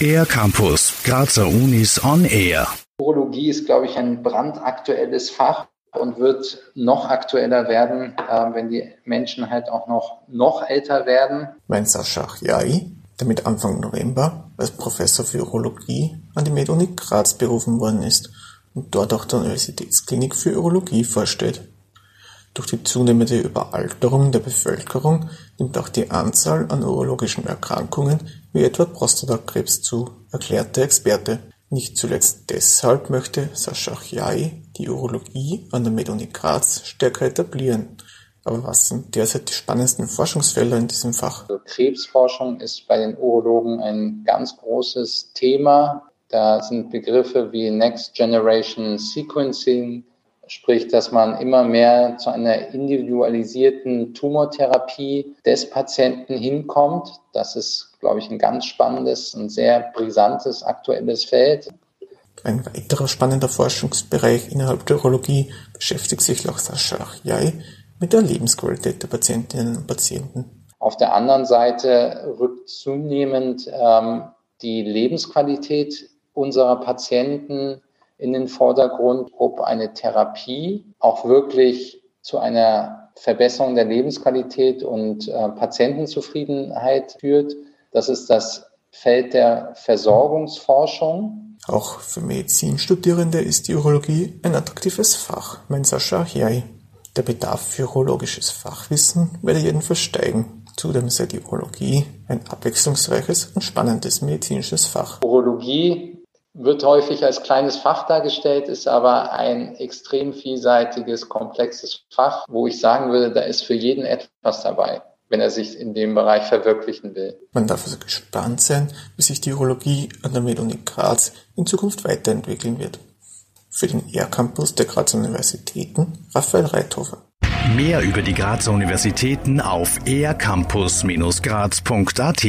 Air Campus, Grazer Unis on Air. Urologie ist, glaube ich, ein brandaktuelles Fach und wird noch aktueller werden, äh, wenn die Menschen halt auch noch, noch älter werden. Mein Sascha Jai, der mit Anfang November als Professor für Urologie an die MedUni Graz berufen worden ist und dort auch der Universitätsklinik für Urologie vorsteht. Durch die zunehmende Überalterung der Bevölkerung nimmt auch die Anzahl an urologischen Erkrankungen wie etwa Prostatakrebs zu, erklärt der Experte. Nicht zuletzt deshalb möchte Sascha Achjai die Urologie an der MedUni Graz stärker etablieren. Aber was sind derzeit die spannendsten Forschungsfelder in diesem Fach? Also Krebsforschung ist bei den Urologen ein ganz großes Thema. Da sind Begriffe wie Next Generation Sequencing, sprich, dass man immer mehr zu einer individualisierten Tumortherapie des Patienten hinkommt. Das ist, glaube ich, ein ganz spannendes und sehr brisantes aktuelles Feld. Ein weiterer spannender Forschungsbereich innerhalb der Urologie beschäftigt sich laut Sascha Achjai mit der Lebensqualität der Patientinnen und Patienten. Auf der anderen Seite rückt zunehmend ähm, die Lebensqualität unserer Patienten in den Vordergrund, ob eine Therapie auch wirklich zu einer Verbesserung der Lebensqualität und äh, Patientenzufriedenheit führt. Das ist das Feld der Versorgungsforschung. Auch für Medizinstudierende ist die Urologie ein attraktives Fach, meint Sascha Hiai. Der Bedarf für urologisches Fachwissen werde jedenfalls steigen. Zudem sei die Urologie ein abwechslungsreiches und spannendes medizinisches Fach. Urologie wird häufig als kleines Fach dargestellt, ist aber ein extrem vielseitiges, komplexes Fach, wo ich sagen würde, da ist für jeden etwas dabei, wenn er sich in dem Bereich verwirklichen will. Man darf also gespannt sein, wie sich die Urologie an der MedUni Graz in Zukunft weiterentwickeln wird. Für den ER-Campus der Grazer Universitäten Raphael Reithofer. Mehr über die Grazer Universitäten auf ercampus-graz.at